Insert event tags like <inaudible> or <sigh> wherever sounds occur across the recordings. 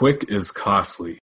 quick is costly.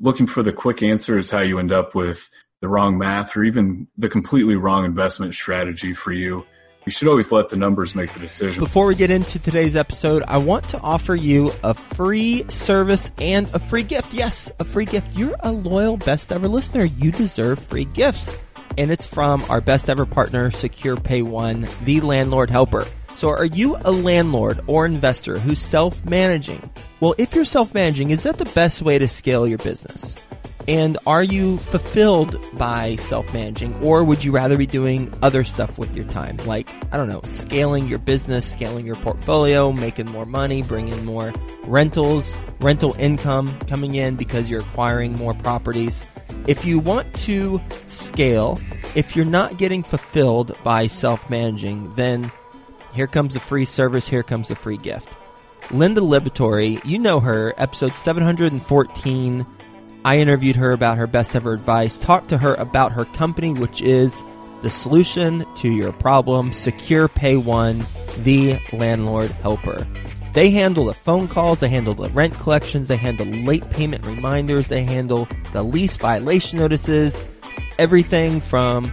Looking for the quick answer is how you end up with the wrong math or even the completely wrong investment strategy for you. You should always let the numbers make the decision. Before we get into today's episode, I want to offer you a free service and a free gift. Yes, a free gift. You're a loyal best ever listener. You deserve free gifts. And it's from our best ever partner, Secure Pay One, the landlord helper. So are you a landlord or investor who's self-managing? Well, if you're self-managing, is that the best way to scale your business? And are you fulfilled by self-managing or would you rather be doing other stuff with your time? Like, I don't know, scaling your business, scaling your portfolio, making more money, bringing more rentals, rental income coming in because you're acquiring more properties. If you want to scale, if you're not getting fulfilled by self-managing, then here comes the free service, here comes the free gift. Linda Liberatore, you know her, episode 714 I interviewed her about her best ever advice, talked to her about her company, which is the solution to your problem, Secure Pay One, the landlord helper. They handle the phone calls, they handle the rent collections, they handle late payment reminders, they handle the lease violation notices, everything from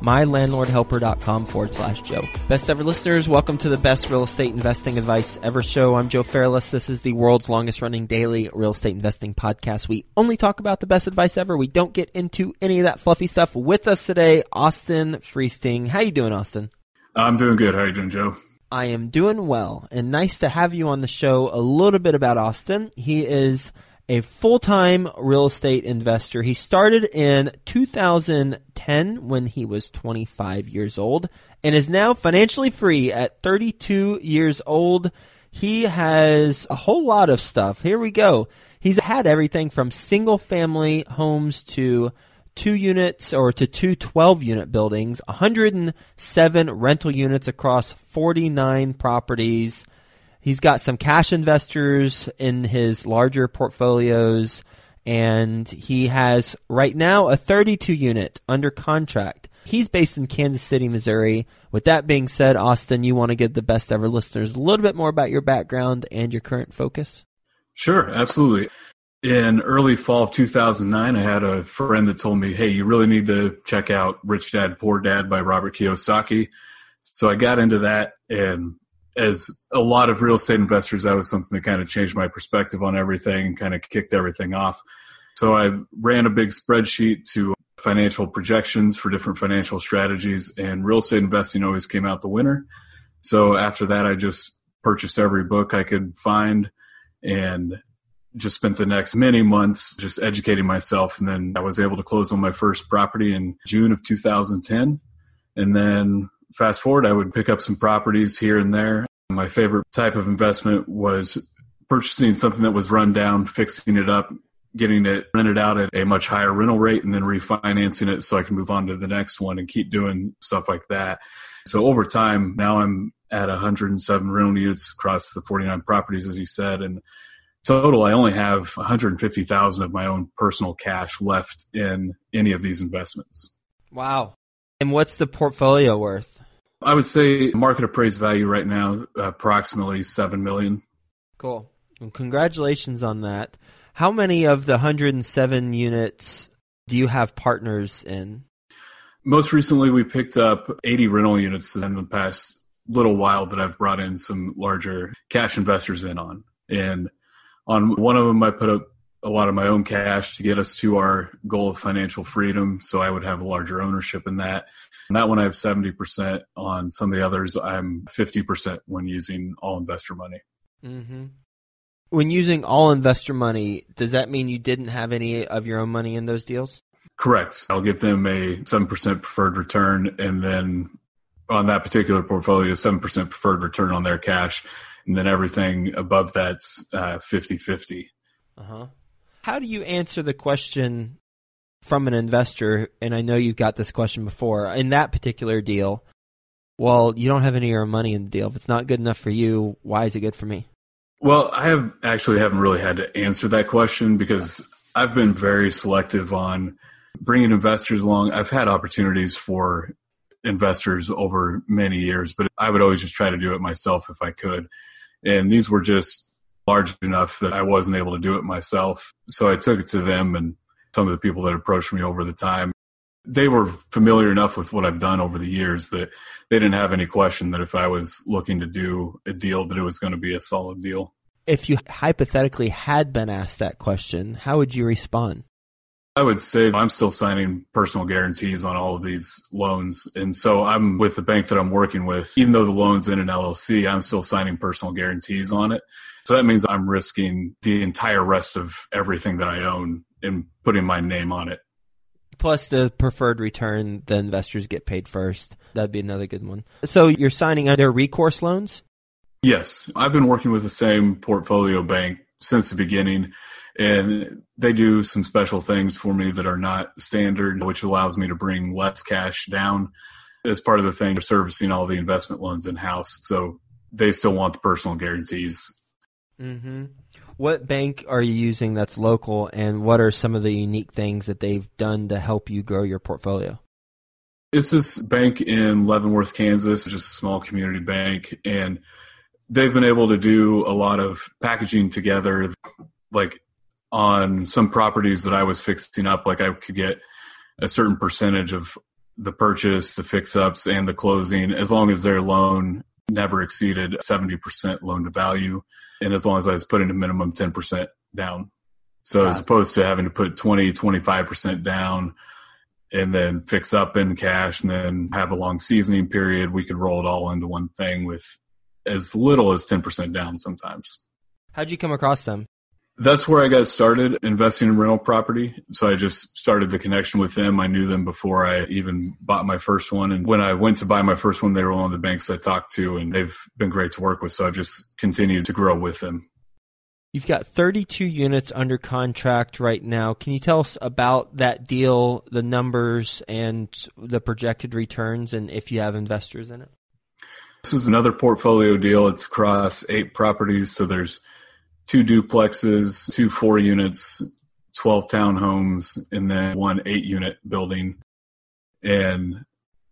mylandlordhelper.com forward slash Joe. Best ever listeners, welcome to the best real estate investing advice ever show. I'm Joe Fairless. This is the world's longest running daily real estate investing podcast. We only talk about the best advice ever. We don't get into any of that fluffy stuff. With us today, Austin Fruechting. How you doing, Austin? I'm doing good. How you doing, Joe? I am doing well and nice to have you on the show. A little bit about Austin. He is a full-time real estate investor. He started in 2010 when he was 25 years old and is now financially free at 32 years old. He has a whole lot of stuff. Here we go. He's had everything from single family homes to two units or to two 12 unit buildings, 107 rental units across 49 properties. He's got some cash investors in his larger portfolios, and he has right now a 32 unit under contract. He's based in Kansas City, Missouri. With that being said, Austin, you want to give the best ever listeners a little bit more about your background and your current focus? Sure, absolutely. In early fall of 2009, I had a friend that told me, hey, you really need to check out Rich Dad Poor Dad by Robert Kiyosaki. So I got into that and as a lot of real estate investors, that was something that kind of changed my perspective on everything and kind of kicked everything off. So I ran a big spreadsheet to financial projections for different financial strategies, and real estate investing always came out the winner. So after that, I just purchased every book I could find and just spent the next many months just educating myself. And then I was able to close on my first property in June of 2010. And then fast forward, I would pick up some properties here and there. My favorite type of investment was purchasing something that was run down, fixing it up, getting it rented out at a much higher rental rate, and then refinancing it so I can move on to the next one and keep doing stuff like that. So over time, now I'm at 107 rental units across the 49 properties, as you said, and total, I only have 150,000 of my own personal cash left in any of these investments. Wow. And what's the portfolio worth? I would say market appraised value right now approximately seven million. Cool. Well, congratulations on that. How many of the 107 units do you have partners in? Most recently, we picked up 80 rental units in the past little while that I've brought in some larger cash investors in on. And on one of them, I put up a lot of my own cash to get us to our goal of financial freedom. So I would have a larger ownership in that. And that one I have 70%. On some of the others, I'm 50% when using all investor money. Mm-hmm. When using all investor money, does that mean you didn't have any of your own money in those deals? Correct. I'll give them a 7% preferred return and then on that particular portfolio, 7% preferred return on their cash. And then everything above that's uh, 50 50. Uh-huh. How do you answer the question from an investor? And I know you've got this question before in that particular deal. Well, you don't have any of your money in the deal. If it's not good enough for you, why is it good for me? Well, I have actually haven't really had to answer that question because I've been very selective on bringing investors along. I've had opportunities for investors over many years, but I would always just try to do it myself if I could. And these were just large enough that I wasn't able to do it myself. So I took it to them and some of the people that approached me over the time. They were familiar enough with what I've done over the years that they didn't have any question that if I was looking to do a deal that it was going to be a solid deal. If you hypothetically had been asked that question, how would you respond? I would say I'm still signing personal guarantees on all of these loans. And so I'm with the bank that I'm working with. Even though the loan's in an LLC, I'm still signing personal guarantees on it. So that means I'm risking the entire rest of everything that I own and putting my name on it. Plus the preferred return, the investors get paid first. That'd be another good one. So you're signing their recourse loans? Yes. I've been working with the same portfolio bank since the beginning and they do some special things for me that are not standard, which allows me to bring less cash down as part of the thing of servicing all the investment loans in house. So they still want the personal guarantees. Mm-hmm. What bank are you using that's local, and what are some of the unique things that they've done to help you grow your portfolio? It's this bank in Leavenworth, Kansas, just a small community bank, and they've been able to do a lot of packaging together. Like on some properties that I was fixing up, like I could get a certain percentage of the purchase, the fix ups, and the closing, as long as their loan never exceeded 70% loan to value, and as long as I was putting a minimum 10% down. So as opposed to having to put 20, 25% down and then fix up in cash and then have a long seasoning period, we could roll it all into one thing with as little as 10% down sometimes. How'd you come across them? That's where I got started investing in rental property. So I just started the connection with them. I knew them before I even bought my first one. And when I went to buy my first one, they were one of the banks I talked to, and they've been great to work with. So I've just continued to grow with them. You've got 32 units under contract right now. Can you tell us about that deal, the numbers, and the projected returns, and if you have investors in it? This is another portfolio deal. It's across eight properties. So there's two duplexes, two four units, 12 townhomes, and then one eight unit building. And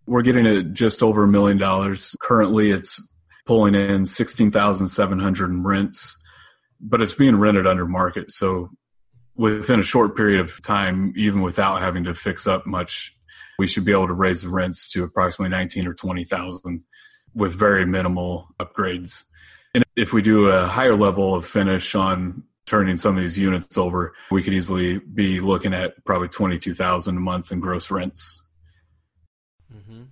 we're getting it just over a million dollars. Currently, it's pulling in 16,700 in rents, but it's being rented under market. So within a short period of time, even without having to fix up much, we should be able to raise the rents to approximately 19 or 20,000 with very minimal upgrades. And if we do a higher level of finish on turning some of these units over, we could easily be looking at probably 22,000 a month in gross rents. Mm-hmm.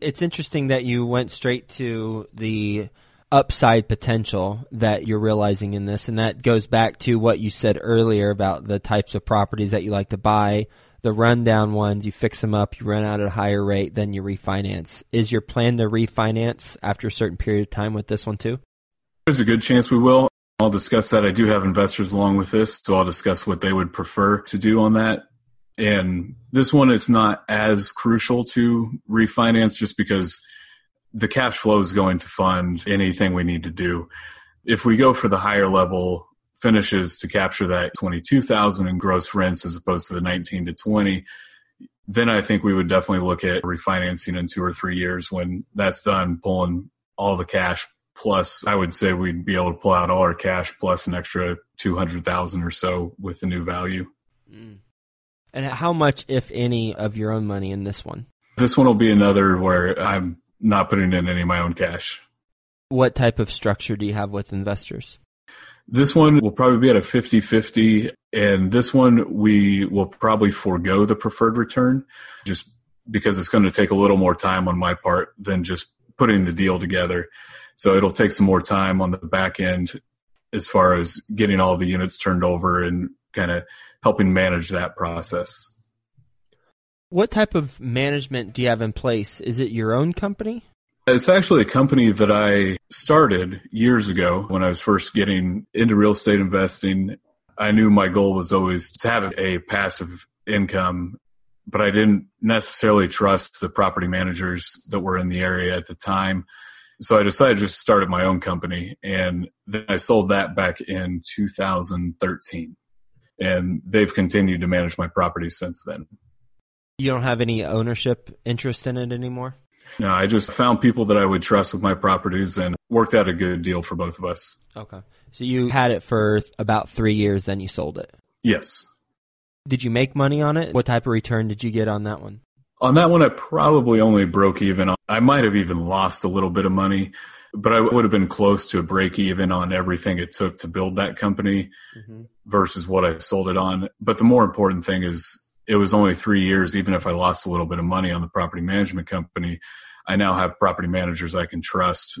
It's interesting that you went straight to the upside potential that you're realizing in this and that goes back to what you said earlier about the types of properties that you like to buy the rundown ones, you fix them up, you run out at a higher rate, then you refinance. Is your plan to refinance after a certain period of time with this one too? There's a good chance we will. I'll discuss that. I do have investors along with this, so I'll discuss what they would prefer to do on that. And this one is not as crucial to refinance just because the cash flow is going to fund anything we need to do. If we go for the higher level finishes to capture that 22,000 in gross rents as opposed to the 19 to 20, then I think we would definitely look at refinancing in two or three years when that's done, pulling all the cash plus I would say we'd be able to pull out all our cash plus an extra 200,000 or so with the new value. Mm. And how much if any of your own money in this one? This one will be another where I'm not putting in any of my own cash. What type of structure do you have with investors? This one will probably be at a 50 50. And this one, we will probably forego the preferred return just because it's going to take a little more time on my part than just putting the deal together. So it'll take some more time on the back end as far as getting all the units turned over and kind of helping manage that process. What type of management do you have in place? Is it your own company? It's actually a company that I started years ago when I was first getting into real estate investing. I knew my goal was always to have a passive income, but I didn't necessarily trust the property managers that were in the area at the time. So I decided to just start my own company and then I sold that back in 2013 and they've continued to manage my property since then. You don't have any ownership interest in it anymore? No, I just found people that I would trust with my properties and worked out a good deal for both of us. Okay. So you had it for about three years, then you sold it? Yes. Did you make money on it? What type of return did you get on that one? On that one, I probably only broke even. I might have even lost a little bit of money, but I would have been close to a break even on everything it took to build that company mm-hmm. versus what I sold it on. But the more important thing is it was only three years, even if I lost a little bit of money on the property management company, I now have property managers I can trust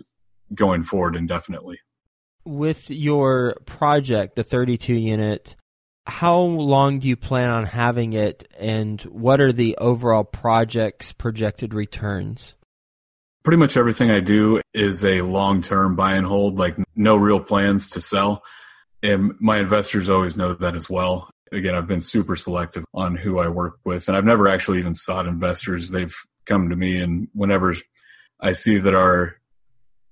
going forward indefinitely. With your project, the 32 unit, how long do you plan on having it and what are the overall project's projected returns? Pretty much everything I do is a long term buy and hold, like no real plans to sell. And my investors always know that as well again, I've been super selective on who I work with, and I've never actually even sought investors. They've come to me, and whenever I see that our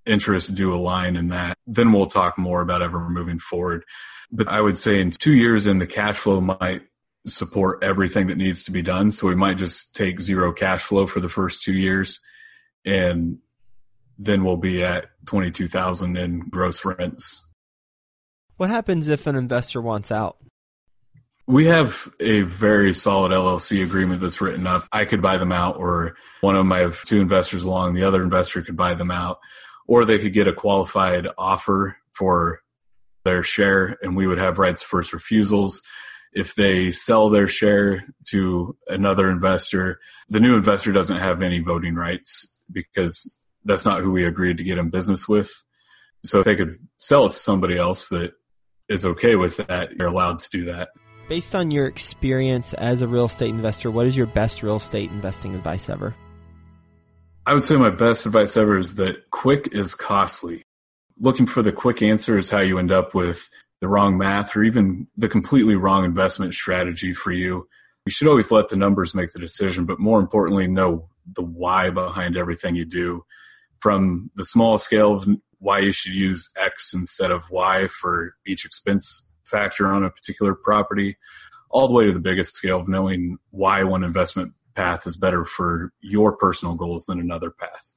interests do align in that, then we'll talk more about ever moving forward. But I would say in two years in, the cash flow might support everything that needs to be done. So we might just take zero cash flow for the first two years, and then we'll be at twenty two thousand in gross rents. What happens if an investor wants out? We have a very solid LLC agreement that's written up. I could buy them out, or one of them, I have two investors along, the other investor could buy them out, or they could get a qualified offer for their share, and we would have rights first refusals. If they sell their share to another investor, the new investor doesn't have any voting rights because that's not who we agreed to get in business with. So if they could sell it to somebody else that is okay with that, you're allowed to do that. Based on your experience as a real estate investor, what is your best real estate investing advice ever? I would say my best advice ever is that quick is costly. Looking for the quick answer is how you end up with the wrong math or even the completely wrong investment strategy for you. You should always let the numbers make the decision, but more importantly, know the why behind everything you do. From the small scale of why you should use X instead of Y for each expense factor on a particular property, all the way to the biggest scale of knowing why one investment path is better for your personal goals than another path.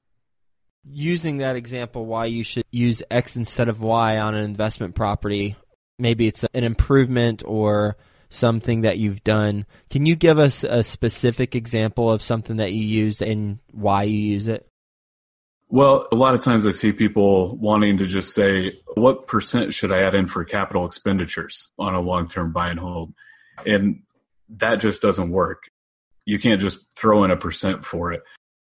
Using that example, why you should use X instead of Y on an investment property, maybe it's an improvement or something that you've done. Can you give us a specific example of something that you used and why you use it? Well, a lot of times I see people wanting to just say, what percent should I add in for capital expenditures on a long term buy and hold? And that just doesn't work. You can't just throw in a percent for it.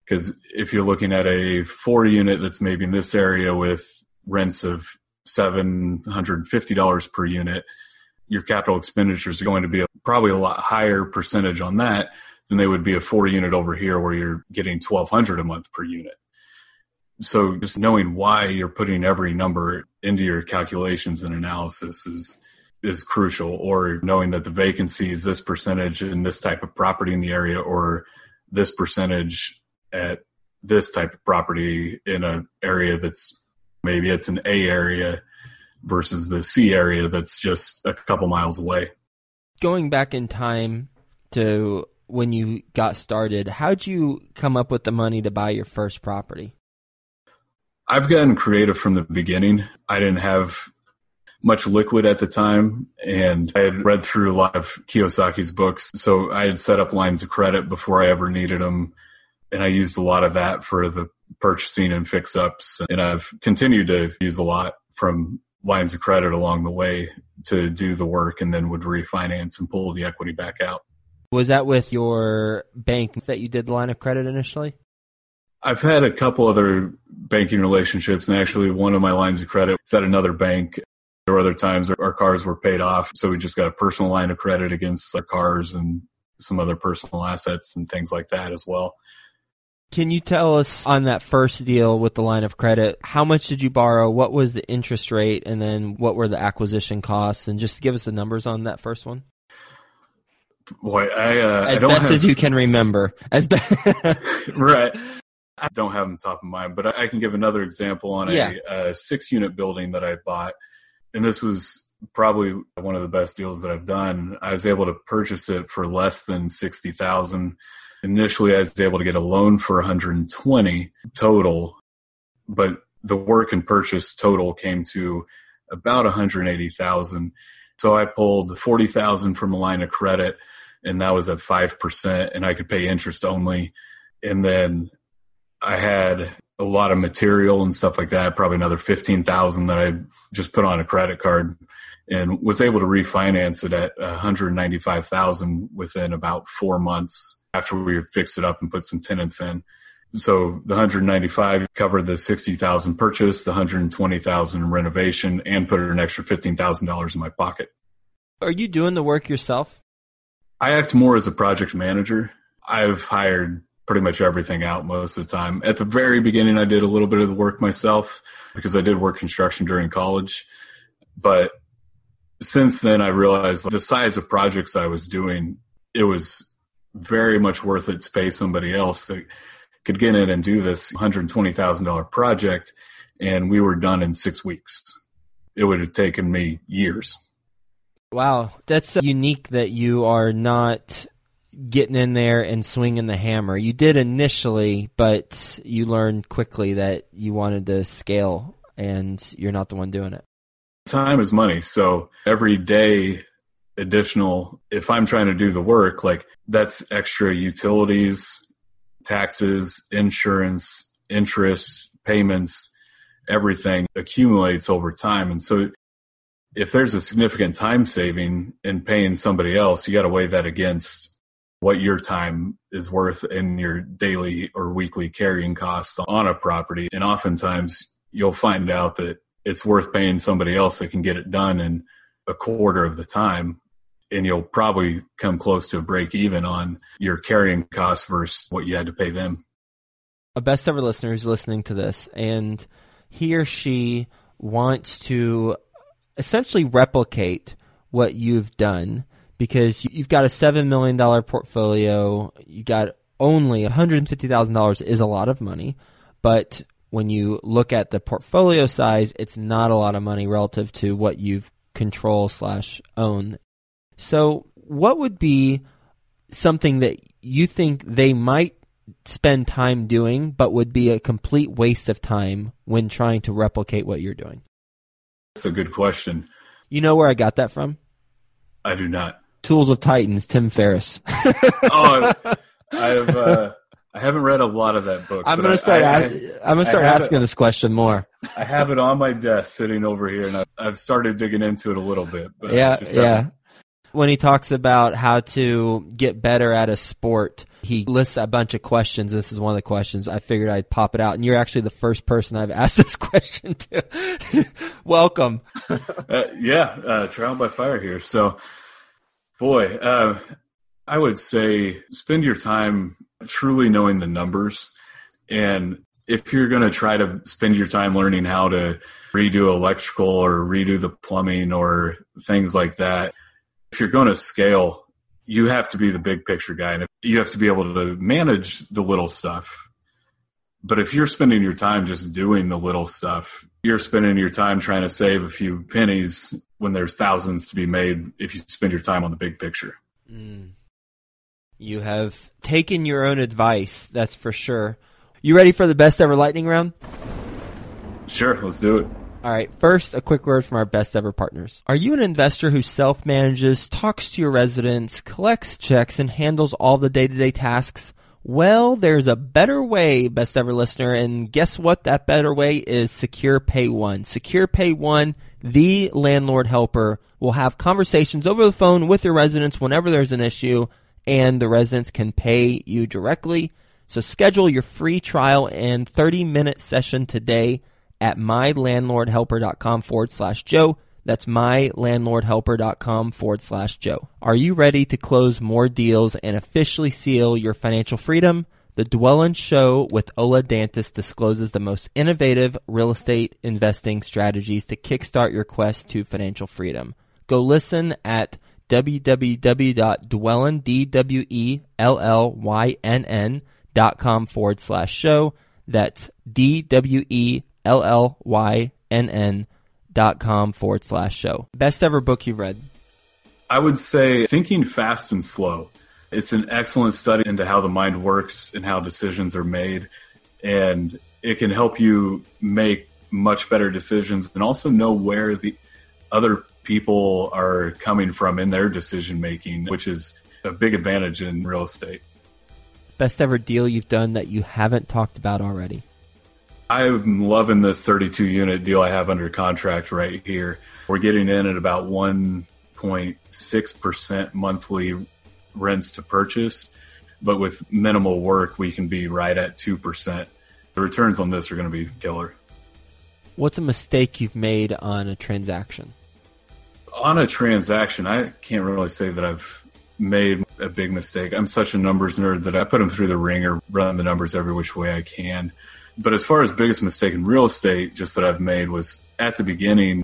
Because if you're looking at a four unit that's maybe in this area with rents of $750 per unit, your capital expenditures are going to be probably a lot higher percentage on that than they would be a four unit over here where you're getting 1200 a month per unit. So just knowing why you're putting every number into your calculations and analysis is is crucial or knowing that the vacancy is this percentage in this type of property in the area or this percentage at this type of property in an area that's maybe it's an A area versus the C area that's just a couple miles away. Going back in time to when you got started, how'd you come up with the money to buy your first property? I've gotten creative from the beginning. I didn't have much liquid at the time, and I had read through a lot of Kiyosaki's books. So I had set up lines of credit before I ever needed them, and I used a lot of that for the purchasing and fix ups. And I've continued to use a lot from lines of credit along the way to do the work and then would refinance and pull the equity back out. Was that with your bank that you did the line of credit initially? I've had a couple other banking relationships, and actually, one of my lines of credit is at another bank. There were other times our cars were paid off, so we just got a personal line of credit against our cars and some other personal assets and things like that as well. Can you tell us on that first deal with the line of credit, how much did you borrow? What was the interest rate? And then what were the acquisition costs? And just give us the numbers on that first one. Boy, I uh, as I best have, as you can remember. As be- <laughs> right. I don't have them top of mind, but I can give another example on Yeah. a, a six unit building that I bought. And this was probably one of the best deals that I've done. I was able to purchase it for less than 60,000. Initially, I was able to get a loan for 120 total, but the work and purchase total came to about 180,000. So I pulled 40,000 from a line of credit and that was at 5% and I could pay interest only. And then I had a lot of material and stuff like that, probably another 15,000 that I just put on a credit card and was able to refinance it at 195,000 within about 4 months after we fixed it up and put some tenants in. So the 195 covered the 60,000 purchase, the 120,000 in renovation and put an extra $15,000 in my pocket. Are you doing the work yourself? I act more as a project manager. I've hired pretty much everything out most of the time. At the very beginning, I did a little bit of the work myself because I did work construction during college. But since then, I realized the size of projects I was doing, it was very much worth it to pay somebody else that could get in and do this $120,000 project. And we were done in six weeks. It would have taken me years. Wow, that's unique that you are not getting in there and swinging the hammer. You did initially, but you learned quickly that you wanted to scale and you're not the one doing it. time is money so every day additional if i'm trying to do the work like that's extra utilities taxes insurance interest payments everything accumulates over time. And so if there's a significant time saving in paying somebody else you got to weigh that against what your time is worth in your daily or weekly carrying costs on a property. And oftentimes you'll find out that it's worth paying somebody else that can get it done in a quarter of the time and you'll probably come close to a break even on your carrying costs versus what you had to pay them A best ever listener is listening to this and he or she wants to essentially replicate what you've done because you- you've got a $7 million portfolio. You got only $150,000 is a lot of money, but when you look at the portfolio size, it's not a lot of money relative to what you've control slash own. So what would be something that you think they might spend time doing, but would be a complete waste of time when trying to replicate what you're doing? that's a good question You know where I got that from? i do not Tools of Titans, Tim Ferriss. <laughs> oh i've uh, i haven't read a lot of that book I'm gonna start. I, a- I'm gonna start asking it. this question more. I have it on my desk sitting over here and I've, I've started digging into it a little bit yeah, yeah. When he talks about how to get better at a sport, he lists a bunch of questions. This is one of the questions. I figured I'd pop it out, and you're actually the first person I've <laughs> asked this question to. <laughs> Welcome. <laughs> Uh, yeah, uh, trial by fire here. So, boy, uh, I would say spend your time truly knowing the numbers. And if you're going to try to spend your time learning how to redo electrical or redo the plumbing or things like that, if you're going to scale, you have to be the big picture guy and you have to be able to manage the little stuff. But if you're spending your time just doing the little stuff, you're spending your time trying to save a few pennies when there's thousands to be made if you spend your time on the big picture. Mm. You have taken your own advice, that's for sure. You ready for the best ever lightning round? Sure, let's do it. All right, first, a quick word from our best ever partners. Are you an investor who self manages, talks to your residents, collects checks, and handles all the day to day tasks? Well, there's a better way, best ever listener, and guess what? That better way is Secure Pay One. Secure Pay One, the landlord helper, will have conversations over the phone with your residents whenever there's an issue, and the residents can pay you directly. So schedule your free trial and 30 minute session today at mylandlordhelper.com forward slash Joe. That's mylandlordhelper.com forward slash Joe. Are you ready to close more deals and officially seal your financial freedom? The Dwellynn Show with Ola Dantis discloses the most innovative real estate investing strategies to kickstart your quest to financial freedom. Go listen at www.dwellynn, D-W-E-L-L-Y-N-N dot com forward slash show. That's D-W-E-L-L-Y-N-N dot com forward slash show. Best ever book you've read? I would say Thinking Fast and Slow. It's an excellent study into how the mind works and how decisions are made. And it can help you make much better decisions and also know where the other people are coming from in their decision making, which is a big advantage in real estate. Best ever deal you've done that you haven't talked about already? I'm loving this 32 unit deal I have under contract right here. We're getting in at about 1.6% monthly rents to purchase, but with minimal work, we can be right at 2%. The returns on this are going to be killer. What's a mistake you've made on a transaction? On a transaction, I can't really say that I've made a big mistake. I'm such a numbers nerd that I put them through the ringer, run the numbers every which way I can. But as far as biggest mistake in real estate, just that I've made was at the beginning,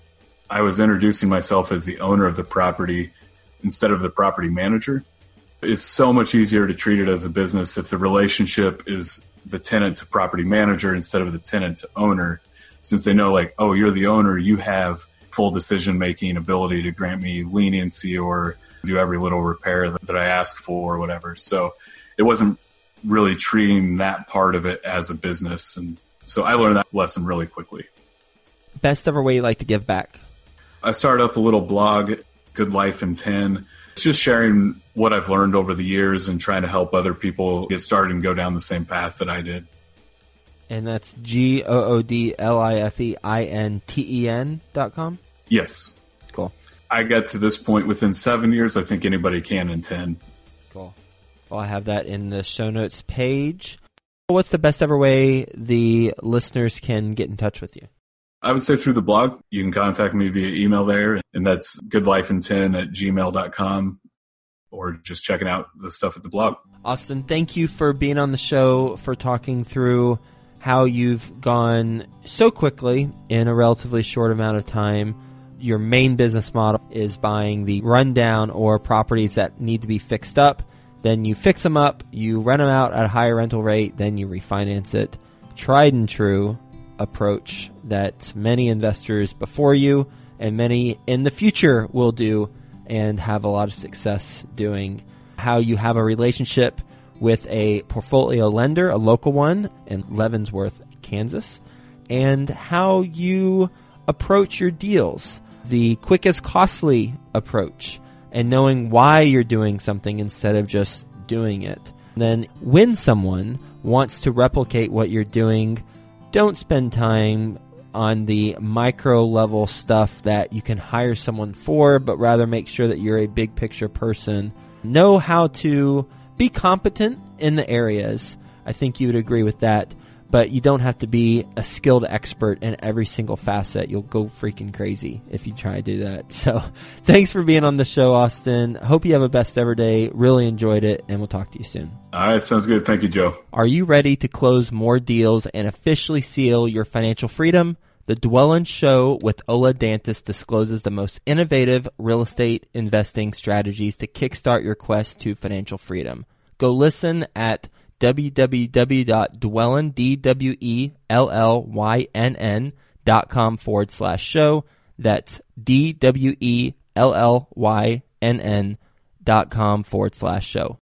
I was introducing myself as the owner of the property instead of the property manager. It's so much easier to treat it as a business if the relationship is the tenant to property manager instead of the tenant to owner, since they know, like, oh, you're the owner, you have full decision making ability to grant me leniency or do every little repair that I ask for or whatever. So it wasn't really treating that part of it as a business. And so I learned that lesson really quickly. Best ever way you like to give back? I started up a little blog, Good Life in 10. It's just sharing what I've learned over the years and trying to help other people get started and go down the same path that I did. And that's G O O D L I F E I N T E N dot com? Yes. Cool. I got to this point within seven years. I think anybody can in 10. Cool. Well, I have that in the show notes page. What's the best ever way the listeners can get in touch with you? I would say through the blog. You can contact me via email there, and that's goodlifein10 at gmail.com or just checking out the stuff at the blog. Austin, thank you for being on the show, for talking through how you've gone so quickly in a relatively short amount of time. Your main business model is buying the rundown or properties that need to be fixed up then you fix them up, you rent them out at a higher rental rate, then you refinance it. Tried and true approach that many investors before you and many in the future will do and have a lot of success doing. How you have a relationship with a portfolio lender, a local one in Leavenworth, Kansas, and how you approach your deals. The quickest costly approach and knowing why you're doing something instead of just doing it. Then, when someone wants to replicate what you're doing, don't spend time on the micro level stuff that you can hire someone for, but rather make sure that you're a big picture person. Know how to be competent in the areas. I think you would agree with that but you don't have to be a skilled expert in every single facet. You'll go freaking crazy if you try to do that. <laughs> So, thanks for being on the show, Austin. Hope you have a best ever day. Really enjoyed it, and we'll talk to you soon. All right, sounds good. Thank you, Joe. Are you ready to close more deals and officially seal your financial freedom? The Dwellynn Show with Ola Dantis discloses the most innovative real estate investing strategies to kickstart your quest to financial freedom. Go listen at com forward slash show. That's D-W-E-L-L-Y-N-N dot com forward slash show.